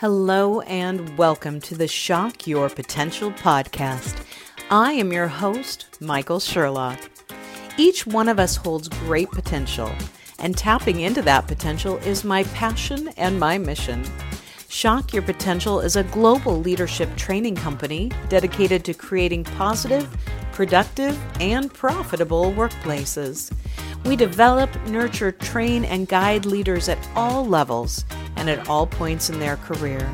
Hello and welcome to the Shock Your Potential podcast. I am your host, Michael Sherlock. Each one of us holds great potential, and tapping into that potential is my passion and my mission. Shock Your Potential is a global leadership training company dedicated to creating positive, productive, and profitable workplaces. We develop, nurture, train, and guide leaders at all levels and at all points in their career.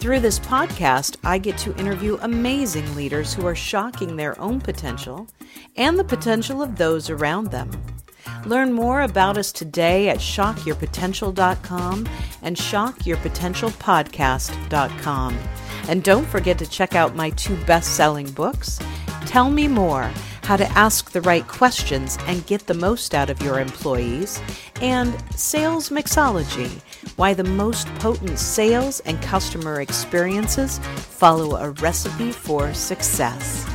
Through this podcast, I get to interview amazing leaders who are shocking their own potential and the potential of those around them. Learn more about us today at shockyourpotential.com and shockyourpotentialpodcast.com. And don't forget to check out my two best selling books Tell Me More how to ask the right questions and get the most out of your employees, and Sales Mixology why the most potent sales and customer experiences follow a recipe for success.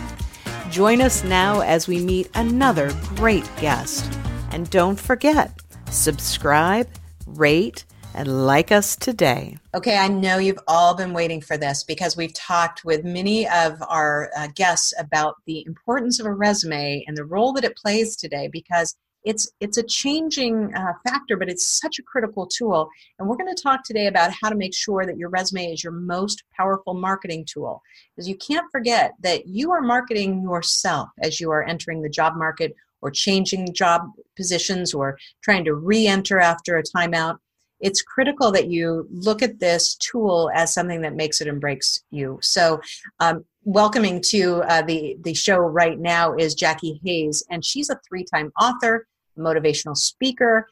Join us now as we meet another great guest. And don't forget, subscribe, rate, and like us today. Okay, I know you've all been waiting for this because we've talked with many of our uh, guests about the importance of a resume and the role that it plays today because it's it's a changing uh, factor but it's such a critical tool. And we're going to talk today about how to make sure that your resume is your most powerful marketing tool. Because you can't forget that you are marketing yourself as you are entering the job market or changing job positions or trying to re-enter after a timeout it's critical that you look at this tool as something that makes it and breaks you. So, um, welcoming to uh, the the show right now is Jackie Hayes, and she's a three time author, motivational speaker.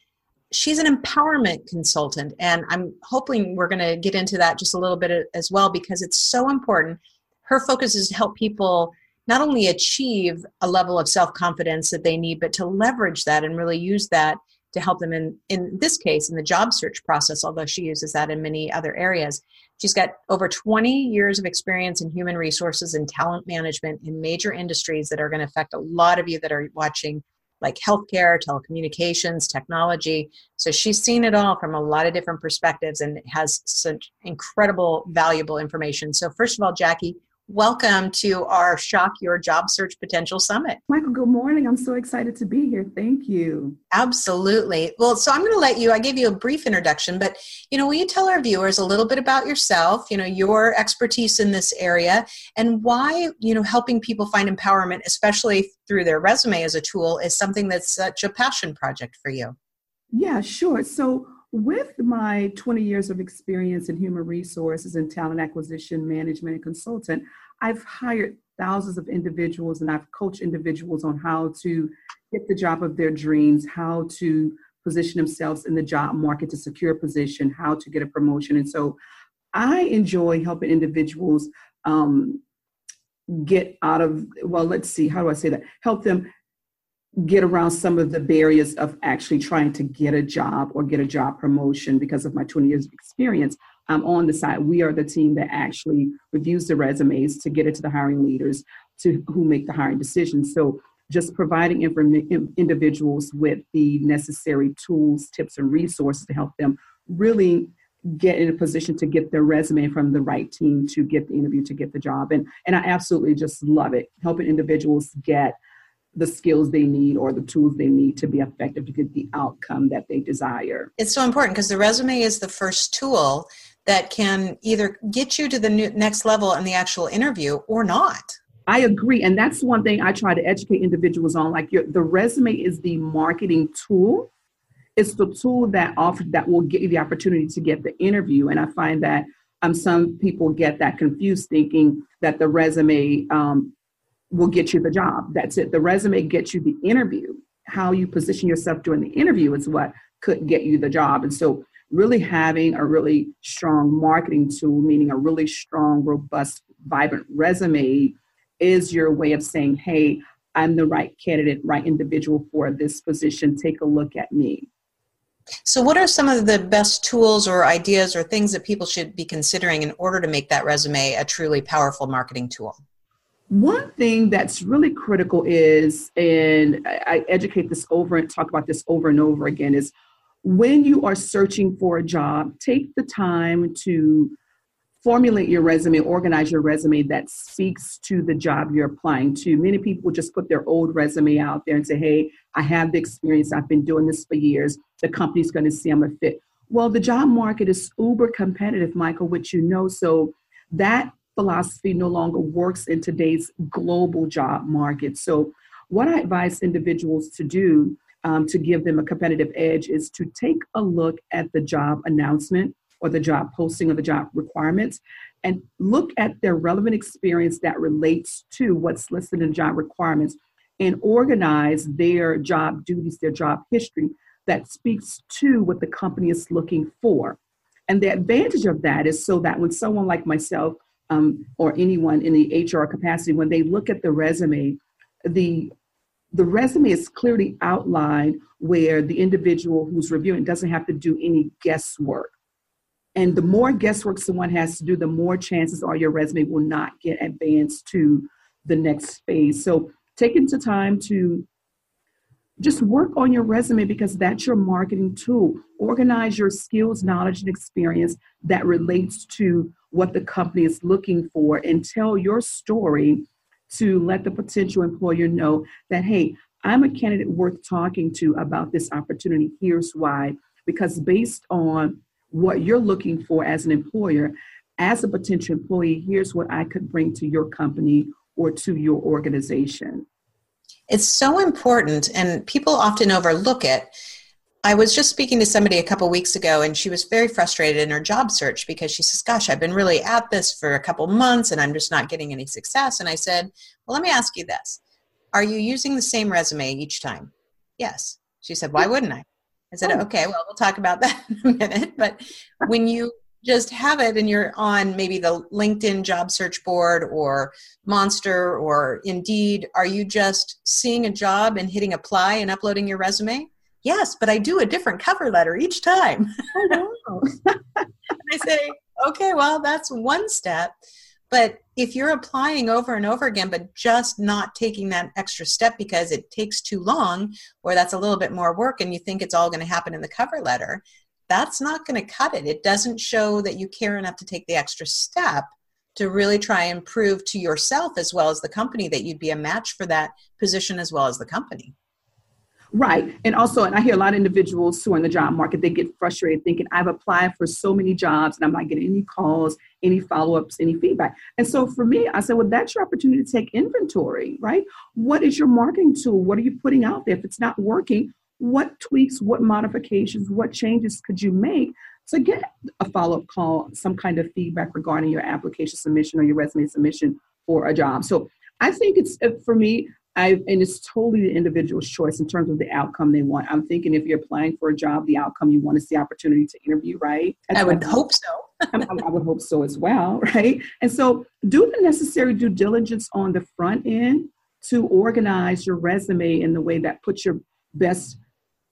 She's an empowerment consultant, and I'm hoping we're going to get into that just a little bit as well because it's so important. Her focus is to help people not only achieve a level of self confidence that they need, but to leverage that and really use that to help them in in this case in the job search process although she uses that in many other areas. She's got over 20 years of experience in human resources and talent management in major industries that are going to affect a lot of you that are watching like healthcare telecommunications technology. So she's seen it all from a lot of different perspectives and has such incredible valuable information. So first of all jackie welcome to our Shock Your Job Search Potential Summit. Michael, good morning. I'm so excited to be here. Thank you. Absolutely. Well, so I'm going to let you, I gave you a brief introduction, but, you know, will you tell our viewers a little bit about yourself, you know, your expertise in this area, and why, you know, helping people find empowerment, especially through their resume as a tool, is something that's such a passion project for you? Yeah, sure. So, with my 20 years of experience in human resources and talent acquisition management and consultant, I've hired thousands of individuals and I've coached individuals on how to get the job of their dreams, how to position themselves in the job market to secure a position, how to get a promotion. And so I enjoy helping individuals um, get out of, well, let's see, how do I say that? Help them get around some of the barriers of actually trying to get a job or get a job promotion because of my 20 years of experience um, on the side. We are the team that actually reviews the resumes to get it to the hiring leaders to who make the hiring decisions. So just providing inform- individuals with the necessary tools, tips, and resources to help them really get in a position to get their resume from the right team to get the interview to get the job and and i absolutely just love it helping individuals get the skills they need or the tools they need to be effective to get the outcome that they desire. It's so important because the resume is the first tool that can either get you to the next level in the actual interview or not. I agree. And that's one thing I try to educate individuals on. Like your, the resume is the marketing tool. It's the tool that offer that will get you the opportunity to get the interview. And I find that um, some people get that confused thinking that the resume um, will get you the job. That's it. The resume gets you the interview. How you position yourself during the interview is what could get you the job. And so, really having a really strong marketing tool, meaning a really strong, robust, vibrant resume, is your way of saying, hey, I'm the right candidate, right individual for this position. Take a look at me. So, what are some of the best tools or ideas or things that people should be considering in order to make that resume a truly powerful marketing tool? One thing that's really critical is, and I educate this over and talk about this over and over again, is when you are searching for a job, take the time to formulate your resume, organize your resume that speaks to the job you're applying to. Many people just put their old resume out there and say, hey, I have the experience, I've been doing this for years, the company's going to see I'm a fit. Well, the job market is uber competitive, Michael, which you know. So that philosophy no longer works in today's global job market. So, what I advise individuals to do um, to give them a competitive edge is to take a look at the job announcement or the job posting or the job requirements and look at their relevant experience that relates to what's listed in job requirements and organize their job duties, their job history that speaks to what the company is looking for. And the advantage of that is so that when someone like myself um, or anyone in the HR capacity, when they look at the resume, the the resume is clearly outlined where the individual who's reviewing doesn't have to do any guesswork. And the more guesswork someone has to do, the more chances are your resume will not get advanced to the next phase. So taking the time to just work on your resume because that's your marketing tool. Organize your skills, knowledge, and experience that relates to what the company is looking for and tell your story to let the potential employer know that, hey, I'm a candidate worth talking to about this opportunity. Here's why. Because based on what you're looking for as an employer, as a potential employee, here's what I could bring to your company or to your organization. It's so important, and people often overlook it. I was just speaking to somebody a couple weeks ago, and she was very frustrated in her job search because she says, Gosh, I've been really at this for a couple months and I'm just not getting any success. And I said, Well, let me ask you this Are you using the same resume each time? Yes. She said, Why wouldn't I? I said, oh. Okay, well, we'll talk about that in a minute. But when you just have it and you're on maybe the LinkedIn job search board or Monster or Indeed, are you just seeing a job and hitting apply and uploading your resume? Yes, but I do a different cover letter each time. Oh, I say, okay, well, that's one step. But if you're applying over and over again, but just not taking that extra step because it takes too long or that's a little bit more work and you think it's all going to happen in the cover letter, that's not going to cut it. It doesn't show that you care enough to take the extra step to really try and prove to yourself as well as the company that you'd be a match for that position as well as the company. Right. And also, and I hear a lot of individuals who are in the job market, they get frustrated thinking, I've applied for so many jobs and I'm not getting any calls, any follow ups, any feedback. And so for me, I said, well, that's your opportunity to take inventory, right? What is your marketing tool? What are you putting out there? If it's not working, what tweaks, what modifications, what changes could you make to get a follow up call, some kind of feedback regarding your application submission or your resume submission for a job? So I think it's uh, for me, I and it's totally the individual's choice in terms of the outcome they want. I'm thinking if you're applying for a job, the outcome you want is the opportunity to interview, right? That's I would hope so. I, I would hope so as well, right? And so do the necessary due diligence on the front end to organize your resume in the way that puts your best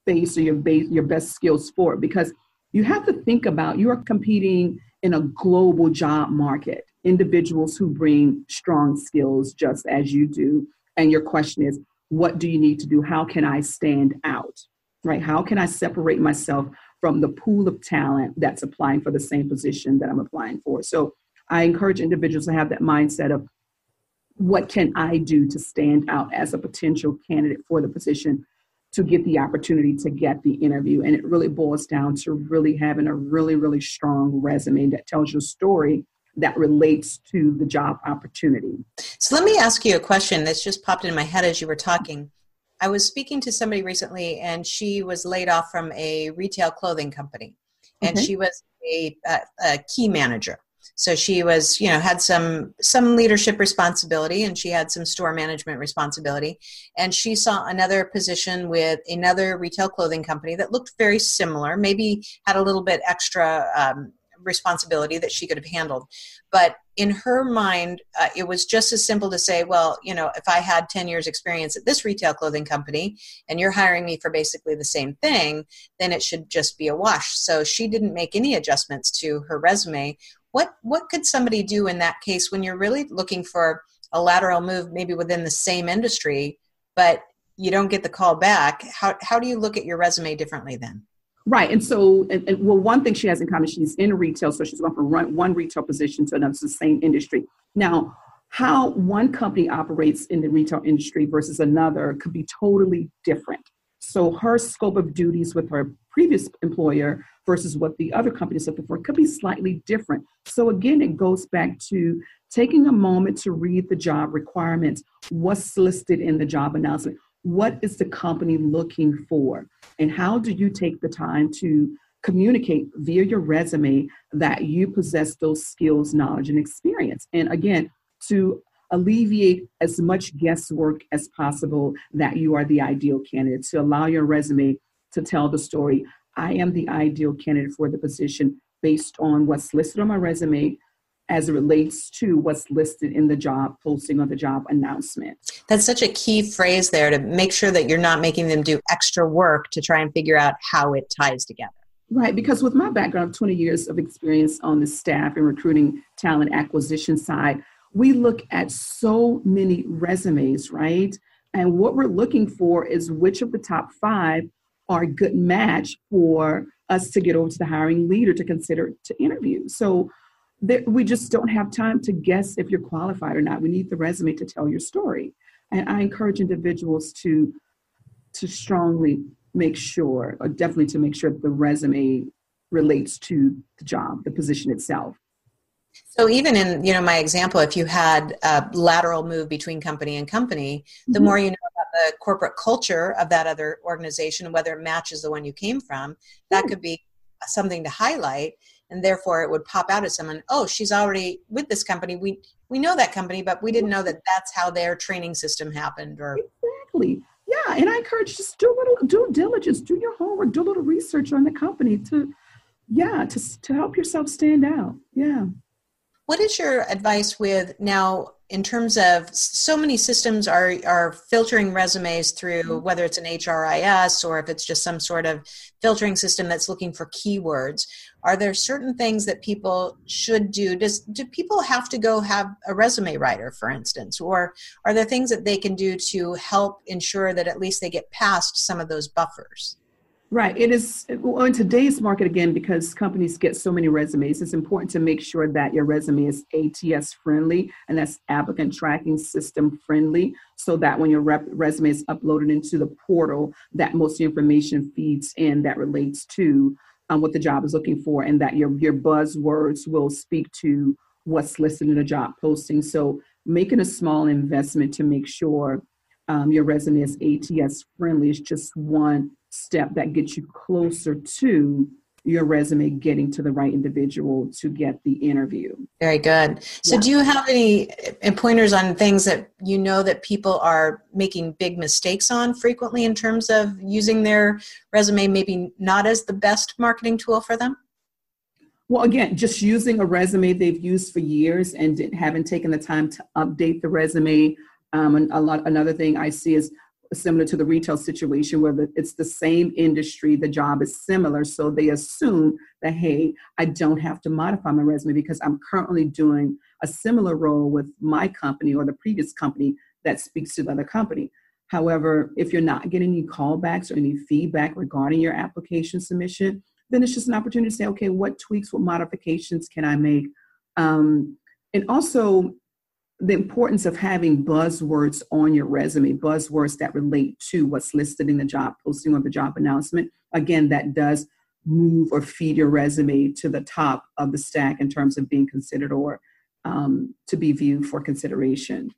face or your base your best skills for it because you have to think about you are competing in a global job market individuals who bring strong skills just as you do and your question is what do you need to do? How can i stand out? Right? How can i separate myself from the pool of talent that's applying for the same position that i'm applying for? So i encourage individuals to have that mindset of what can i do to stand out as a potential candidate for the position to get the opportunity to get the interview. And it really boils down to really having a really, really strong resume that tells your story that relates to the job opportunity. So let me ask you a question that's just popped in my head as you were talking. I was speaking to somebody recently, and she was laid off from a retail clothing company, and she was a, a, a key manager so she was you know had some some leadership responsibility and she had some store management responsibility and she saw another position with another retail clothing company that looked very similar maybe had a little bit extra um, responsibility that she could have handled. But in her mind uh, it was just as simple to say well you know if i had 10 years experience at this retail clothing company and you're hiring me for basically the same thing then it should just be a wash. So she didn't make any adjustments to her resume. What what could somebody do in that case when you're really looking for a lateral move maybe within the same industry but you don't get the call back? How, how do you look at your resume differently then Right. And so, and, and, well, one thing she has in common, she's in retail. So she's going from run, one retail position to another, it's the same industry. Now, how one company operates in the retail industry versus another could be totally different. So her scope of duties with her previous employer versus what the other company is looking for could be slightly different. So again, it goes back to taking a moment to read the job requirements, what's listed in the job announcement, what is the company looking for, and how do you take the time to communicate via your resume that you possess those skills, knowledge, and experience. And again, to alleviate as much guesswork as possible that you are the ideal candidate, to allow your resume to tell the story. I am the ideal candidate for the position based on what's listed on my resume, as it relates to what's listed in the job posting or the job announcement. That's such a key phrase there to make sure that you're not making them do extra work to try and figure out how it ties together. Right, because with my background of 20 years of experience on the staff and recruiting talent acquisition side, we look at so many resumes, right? And what we're looking for is which of the top five are a good match for us to get over to the hiring leader to consider to interview. So that we just don't have time to guess if you're qualified or not. We need the resume to tell your story. And I encourage individuals to to strongly make sure, or definitely to make sure that the resume relates to the job, the position itself. So even in you know my example, if you had a lateral move between company and company, the mm-hmm. more you know about the corporate culture of that other organization, whether it matches the one you came from, that mm-hmm. could be something to highlight and therefore it would pop out at someone oh she's already with this company. We we know that company but we didn't know that that's how their training system happened or exactly. Yeah and i encourage just do a little due diligence do your homework do a little research on the company to yeah to, to help yourself stand out. Yeah what is your advice with now in terms of so many systems are are filtering resumes through mm-hmm. whether it's an HRIS or if it's just some sort of filtering system that's looking for keywords. Are there certain things that people should do? Does do people have to go have a resume writer for instance? Or are there things that they can do to help ensure that at least they get past some of those buffers Right. It is well, in today's market again because companies get so many resumes. It's important to make sure that your resume is ATS friendly and that's applicant tracking system friendly, so that when your rep- resume is uploaded into the portal, that most information feeds in that relates to um, what the job is looking for, and that your your buzzwords will speak to what's listed in the job posting. So making a small investment to make sure um, your resume is ATS friendly is just one step that gets you closer to your resume getting to the right individual to get the interview. Very good. So, yeah. do you have any pointers on things that you know that people are making big mistakes on frequently in terms of using their resume, maybe not as the best marketing tool for them? Well, again, just using a resume they've used for years and haven't taken the time to update the resume. Um, a lot. Another thing I see is similar to the retail situation where it's the same industry, the job is similar. So they assume that, hey, I don't have to modify my resume because I'm currently doing a similar role with my company or the previous company that speaks to the other company. However, if you're not getting any callbacks or any feedback regarding your application submission, then it's just an opportunity to say, okay, what tweaks, what modifications can I make? Um, and also, the importance of having buzzwords on your resume, buzzwords that relate to what's listed in the job posting or the job announcement. Again, that does move or feed your resume to the top of the stack in terms of being considered or um, to be viewed for consideration.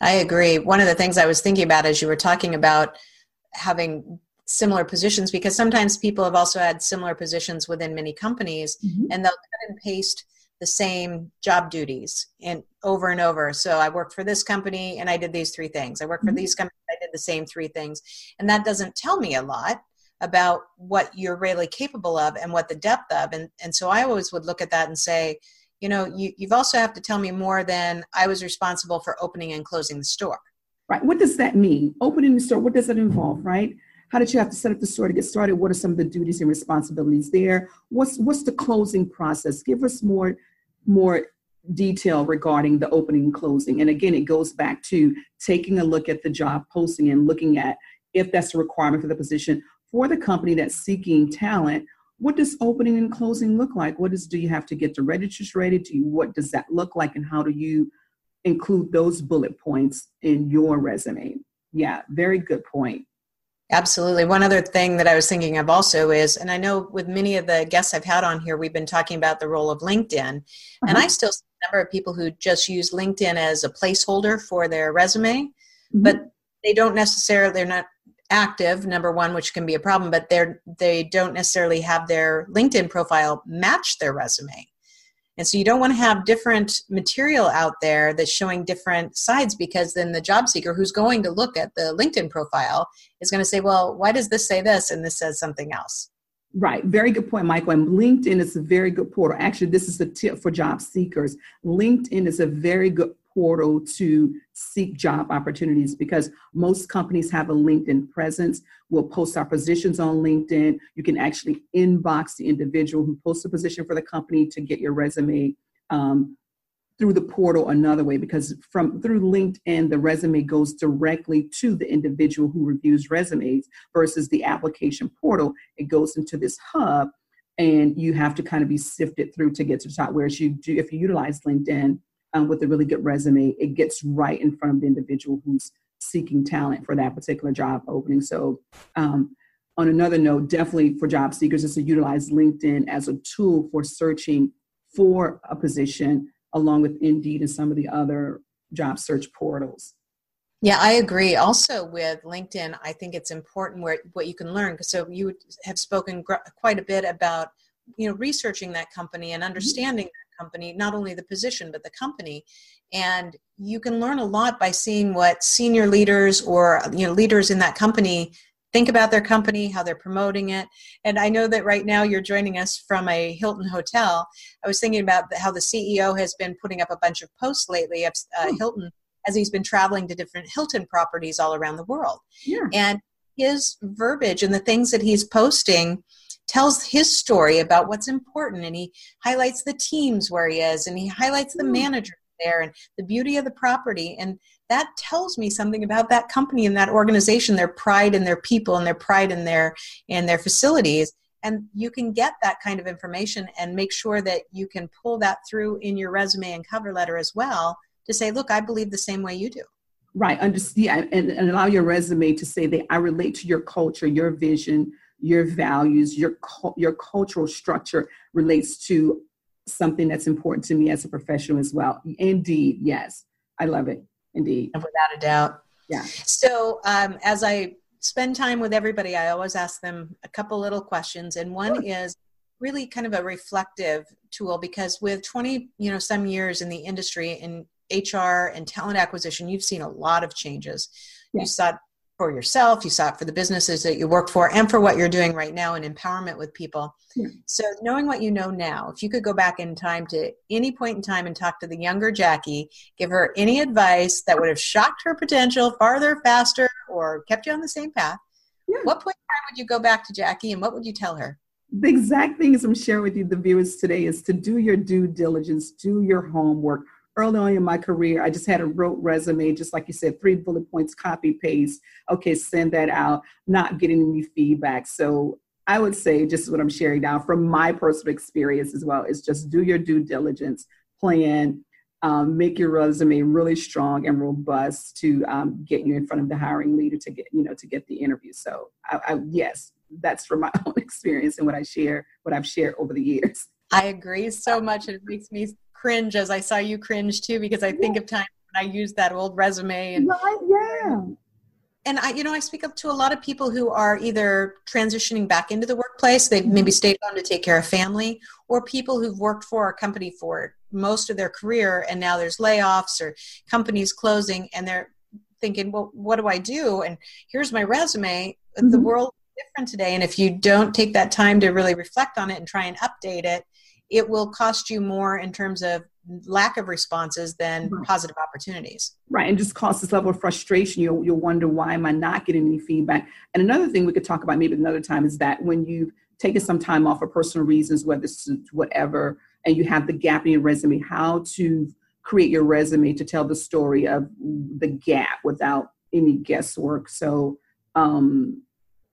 I agree. One of the things I was thinking about as you were talking about having similar positions, because sometimes people have also had similar positions within many companies, mm-hmm. and they'll cut and paste the same job duties and over and over. So I worked for this company and I did these three things. I worked for mm-hmm. these companies, I did the same three things. And that doesn't tell me a lot about what you're really capable of and what the depth of. And, and so I always would look at that and say, you know, you, you've also have to tell me more than I was responsible for opening and closing the store. Right. What does that mean? Opening the store, what does it involve, right? How did you have to set up the store to get started? What are some of the duties and responsibilities there? What's what's the closing process? Give us more more detail regarding the opening and closing. And again, it goes back to taking a look at the job posting and looking at if that's a requirement for the position for the company that's seeking talent, what does opening and closing look like? What does do you have to get the registers ready? To you, what does that look like, and how do you include those bullet points in your resume? Yeah, very good point. Absolutely. One other thing that I was thinking of also is, and I know with many of the guests I've had on here, we've been talking about the role of LinkedIn. Uh-huh. And I still see a number of people who just use LinkedIn as a placeholder for their resume, mm-hmm. but they don't necessarily, they're not active number one which can be a problem but they're they don't necessarily have their linkedin profile match their resume and so you don't want to have different material out there that's showing different sides because then the job seeker who's going to look at the linkedin profile is going to say well why does this say this and this says something else Right. Very good point, Michael. And LinkedIn is a very good portal. Actually, this is a tip for job seekers. LinkedIn is a very good portal to seek job opportunities because most companies have a LinkedIn presence. We'll post our positions on LinkedIn. You can actually inbox the individual who posts a position for the company to get your resume um, through the portal another way because from through LinkedIn the resume goes directly to the individual who reviews resumes versus the application portal it goes into this hub and you have to kind of be sifted through to get to the top whereas you do if you utilize LinkedIn um, with a really good resume, it gets right in front of the individual who's seeking talent for that particular job opening. So, um, on another note, definitely for job seekers is to utilize LinkedIn as a tool for searching for a position, along with Indeed and some of the other job search portals. Yeah, I agree. Also, with LinkedIn, I think it's important where what you can learn. So you have spoken gr- quite a bit about you know researching that company and mm-hmm. Company, not only the position, but the company. And you can learn a lot by seeing what senior leaders or you know leaders in that company think about their company, how they're promoting it. And I know that right now you're joining us from a Hilton hotel. I was thinking about how the CEO has been putting up a bunch of posts lately of uh, oh. Hilton as he's been traveling to different Hilton properties all around the world. Yeah. And his verbiage and the things that he's posting tells his story about what's important and he highlights the teams where he is and he highlights the hmm. manager there and the beauty of the property and that tells me something about that company and that organization their pride in their people and their pride in their in their facilities and you can get that kind of information and make sure that you can pull that through in your resume and cover letter as well to say look i believe the same way you do right understand and, and allow your resume to say that i relate to your culture your vision your values, your your cultural structure relates to something that's important to me as a professional as well. Indeed, yes, I love it. Indeed, and without a doubt. Yeah. So um, as I spend time with everybody, I always ask them a couple little questions, and one is really kind of a reflective tool because with 20 you know some years in the industry in hr and talent acquisition you've seen a lot of changes you saw for yourself, you saw it for the businesses that you work for, and for what you're doing right now in empowerment with people. Yeah. So, knowing what you know now, if you could go back in time to any point in time and talk to the younger Jackie, give her any advice that would have shocked her potential farther, faster, or kept you on the same path, yeah. what point in time would you go back to Jackie and what would you tell her? The exact things I'm sharing with you, the viewers today, is to do your due diligence, do your homework, early on in my career, I just had a rote resume, just like you said, three bullet points, copy paste. Okay, send that out, not getting any feedback. So I would say, just what I'm sharing now from my personal experience as well, is just do your due diligence, plan, um, make your resume really strong and robust to um, get you in front of the hiring leader to get you know to get the interview. So I, I, yes, that's from my own experience and what I share, what I've shared over the years. I agree so much. It makes me cringe as I saw you cringe too, because I think of times when I used that old resume and right, yeah. And I, you know, I speak up to a lot of people who are either transitioning back into the workplace, they've mm-hmm. maybe stayed home to take care of family, or people who've worked for a company for most of their career and now there's layoffs or companies closing and they're thinking, well, what do I do? And here's my resume. Mm-hmm. The world is different today. And if you don't take that time to really reflect on it and try and update it, it will cost you more in terms of lack of responses than right. positive opportunities. Right, and just cause this level of frustration. You'll, you'll wonder why am I not getting any feedback. And another thing we could talk about maybe another time is that when you've taken some time off for personal reasons, whether it's whatever, and you have the gap in your resume, how to create your resume to tell the story of the gap without any guesswork. So um,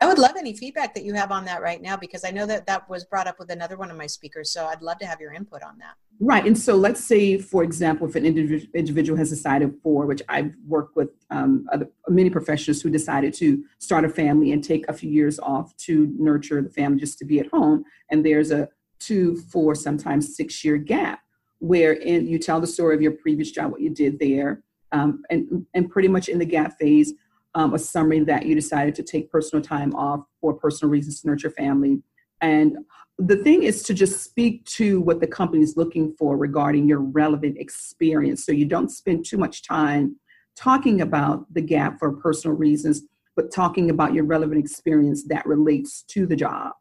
I would love any feedback that you have on that right now because I know that that was brought up with another one of my speakers. So I'd love to have your input on that. Right. And so let's say, for example, if an individual, individual has decided for, which I've worked with um, other, many professionals who decided to start a family and take a few years off to nurture the family just to be at home. And there's a two, four, sometimes six year gap where you tell the story of your previous job, what you did there, um, and, and pretty much in the gap phase, um, a summary that you decided to take personal time off for personal reasons to nurture family. And the thing is to just speak to what the company is looking for regarding your relevant experience. So you don't spend too much time talking about the gap for personal reasons, but talking about your relevant experience that relates to the job.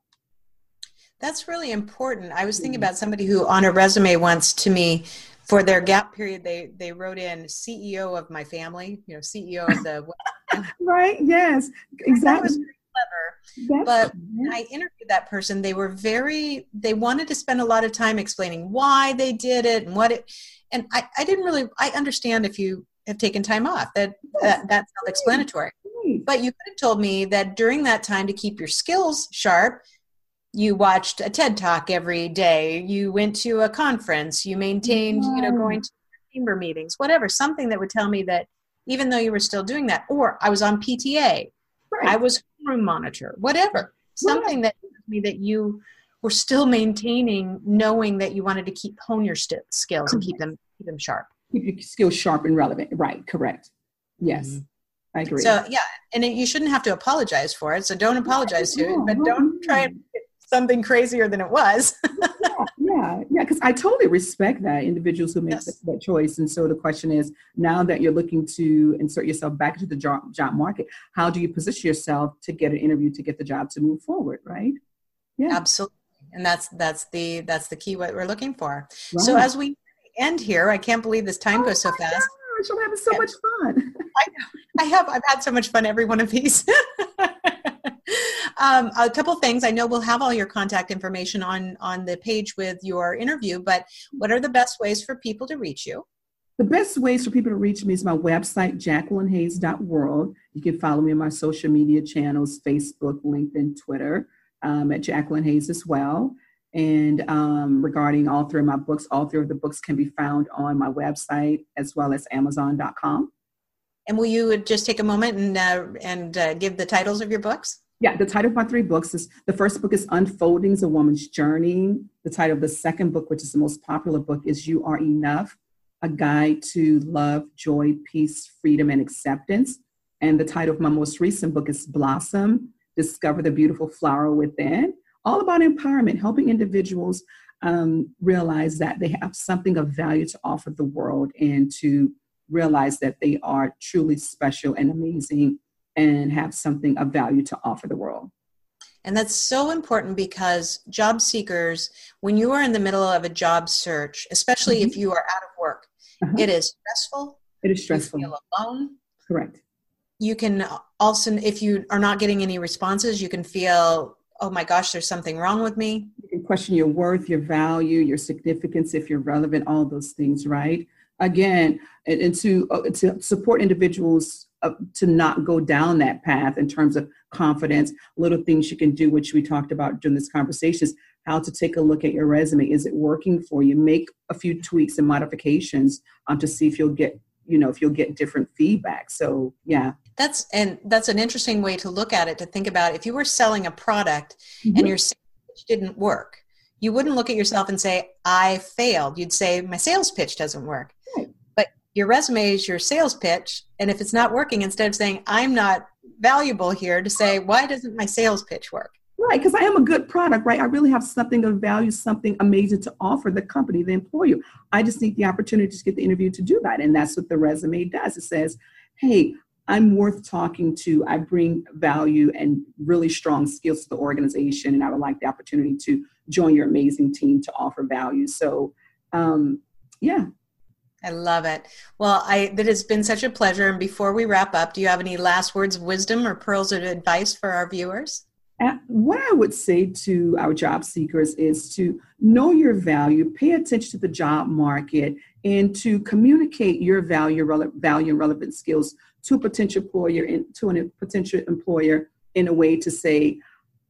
That's really important. I was thinking about somebody who on a resume once to me for their gap period they they wrote in CEO of my family, you know, CEO of the right. Yes, exactly. clever. but when I interviewed that person, they were very, they wanted to spend a lot of time explaining why they did it and what it, and I, I didn't really, I understand if you have taken time off, that, that that's self-explanatory. But you could have told me that during that time to keep your skills sharp, you watched a TED talk every day, you went to a conference, you maintained, you know, going to chamber meetings, whatever, something that would tell me that even though you were still doing that. Or I was on PTA, right. I was room monitor, whatever. Something right. that me that you were still maintaining, knowing that you wanted to keep hone your st- skills and keep them keep them sharp. Keep your skills sharp and relevant. Right. Correct. Yes. Mm-hmm. I agree. So yeah, and it, you shouldn't have to apologize for it. So don't apologize to it, but don't try and something crazier than it was. yeah, yeah, because I totally respect that individuals who make yes. that, that, choice. And so the question is, now that you're looking to insert yourself back into the job, job market, how do you position yourself to get an interview to get the job to move forward? Right? Yeah, absolutely. And that's that's the that's the key what we're looking for. Right. So as we end here, I can't believe this time oh goes so fast. Gosh, I'm having so much fun. I, I have. I've had so much fun every one of these. um, a couple things. I know we'll have all your contact information on on the page with your interview, but what are the best ways for people to reach you? The best ways for people to reach me is my website, jacquelinehays.world. You can follow me on my social media channels Facebook, LinkedIn, Twitter, um, at Jacqueline Hays as well. And um, regarding all three of my books, all three of the books can be found on my website as well as Amazon.com. And will you just take a moment and, uh, and uh, give the titles of your books? Yeah, the title of my three books is the first book is Unfoldings a Woman's Journey. The title of the second book, which is the most popular book, is You Are Enough A Guide to Love, Joy, Peace, Freedom, and Acceptance. And the title of my most recent book is Blossom Discover the Beautiful Flower Within. All about empowerment, helping individuals um, realize that they have something of value to offer the world and to realize that they are truly special and amazing and have something of value to offer the world. And that's so important because job seekers, when you are in the middle of a job search, especially mm-hmm. if you are out of work, uh-huh. it is stressful. It is stressful. You feel alone. Correct. You can also, if you are not getting any responses, you can feel, oh my gosh, there's something wrong with me. You can question your worth, your value, your significance, if you're relevant, all those things, right? Again, and, and to, uh, to support individuals uh, to not go down that path in terms of confidence little things you can do which we talked about during this conversation is how to take a look at your resume. Is it working for you? Make a few tweaks and modifications um, to see if you'll get you know if you'll get different feedback. So yeah. That's and that's an interesting way to look at it to think about if you were selling a product mm-hmm. and your sales pitch didn't work you wouldn't look at yourself and say i failed. You'd say my sales pitch doesn't work. Right your resume is your sales pitch and if it's not working instead of saying i'm not valuable here to say why doesn't my sales pitch work? Right because i am a good product right? I really have something of value something amazing to offer the company the employer. I just need the opportunity to get the interview to do that and that's what the resume does. It says hey i'm worth talking to. I bring value and really strong skills to the organization and i would like the opportunity to join your amazing team to offer value. So um, yeah I love it. Well, I that has been such a pleasure. And before we wrap up, do you have any last words of wisdom or pearls of advice for our viewers? Uh, what I would say to our job seekers is to know your value, pay attention to the job market, and to communicate your value, rele- value and relevant skills to a potential employer and to a potential employer in a way to say,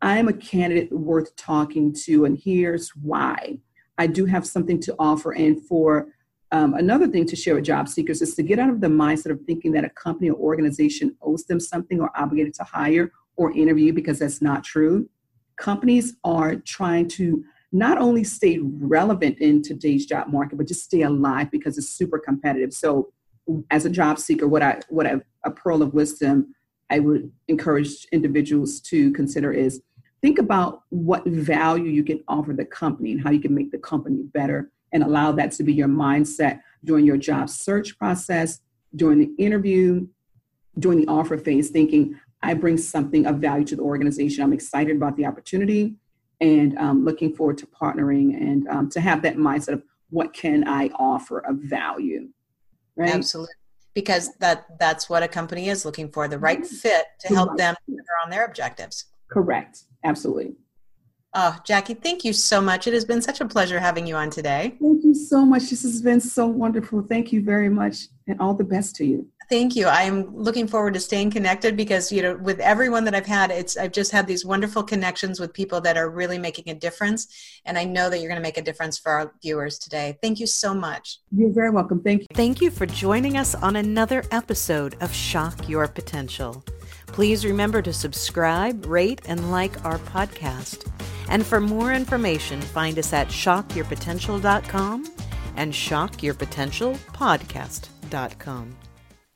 I'm a candidate worth talking to, and here's why. I do have something to offer. And for um, another thing to share with job seekers is to get out of the mindset of thinking that a company or organization owes them something or obligated to hire or interview because that's not true. Companies are trying to not only stay relevant in today's job market, but just stay alive because it's super competitive. So, as a job seeker, what I what I, a pearl of wisdom I would encourage individuals to consider is think about what value you can offer the company and how you can make the company better and allow that to be your mindset during your job search process, during the interview, during the offer phase, thinking, I bring something of value to the organization. I'm excited about the opportunity and um, looking forward to partnering and um, to have that mindset of what can I offer of value. Right? Absolutely. Because that that's what a company is looking for, the right fit to help them on their objectives. Correct. Absolutely. Oh, Jackie, thank you so much. It has been such a pleasure having you on today. Thank you so much. This has been so wonderful. Thank you very much, and all the best to you. Thank you. I'm looking forward to staying connected because you know, with everyone that I've had, it's I've just had these wonderful connections with people that are really making a difference, and I know that you're going to make a difference for our viewers today. Thank you so much. You're very welcome. Thank you. Thank you for joining us on another episode of Shock Your Potential. Please remember to subscribe, rate, and like our podcast. And for more information, find us at shockyourpotential.com and shockyourpotentialpodcast.com.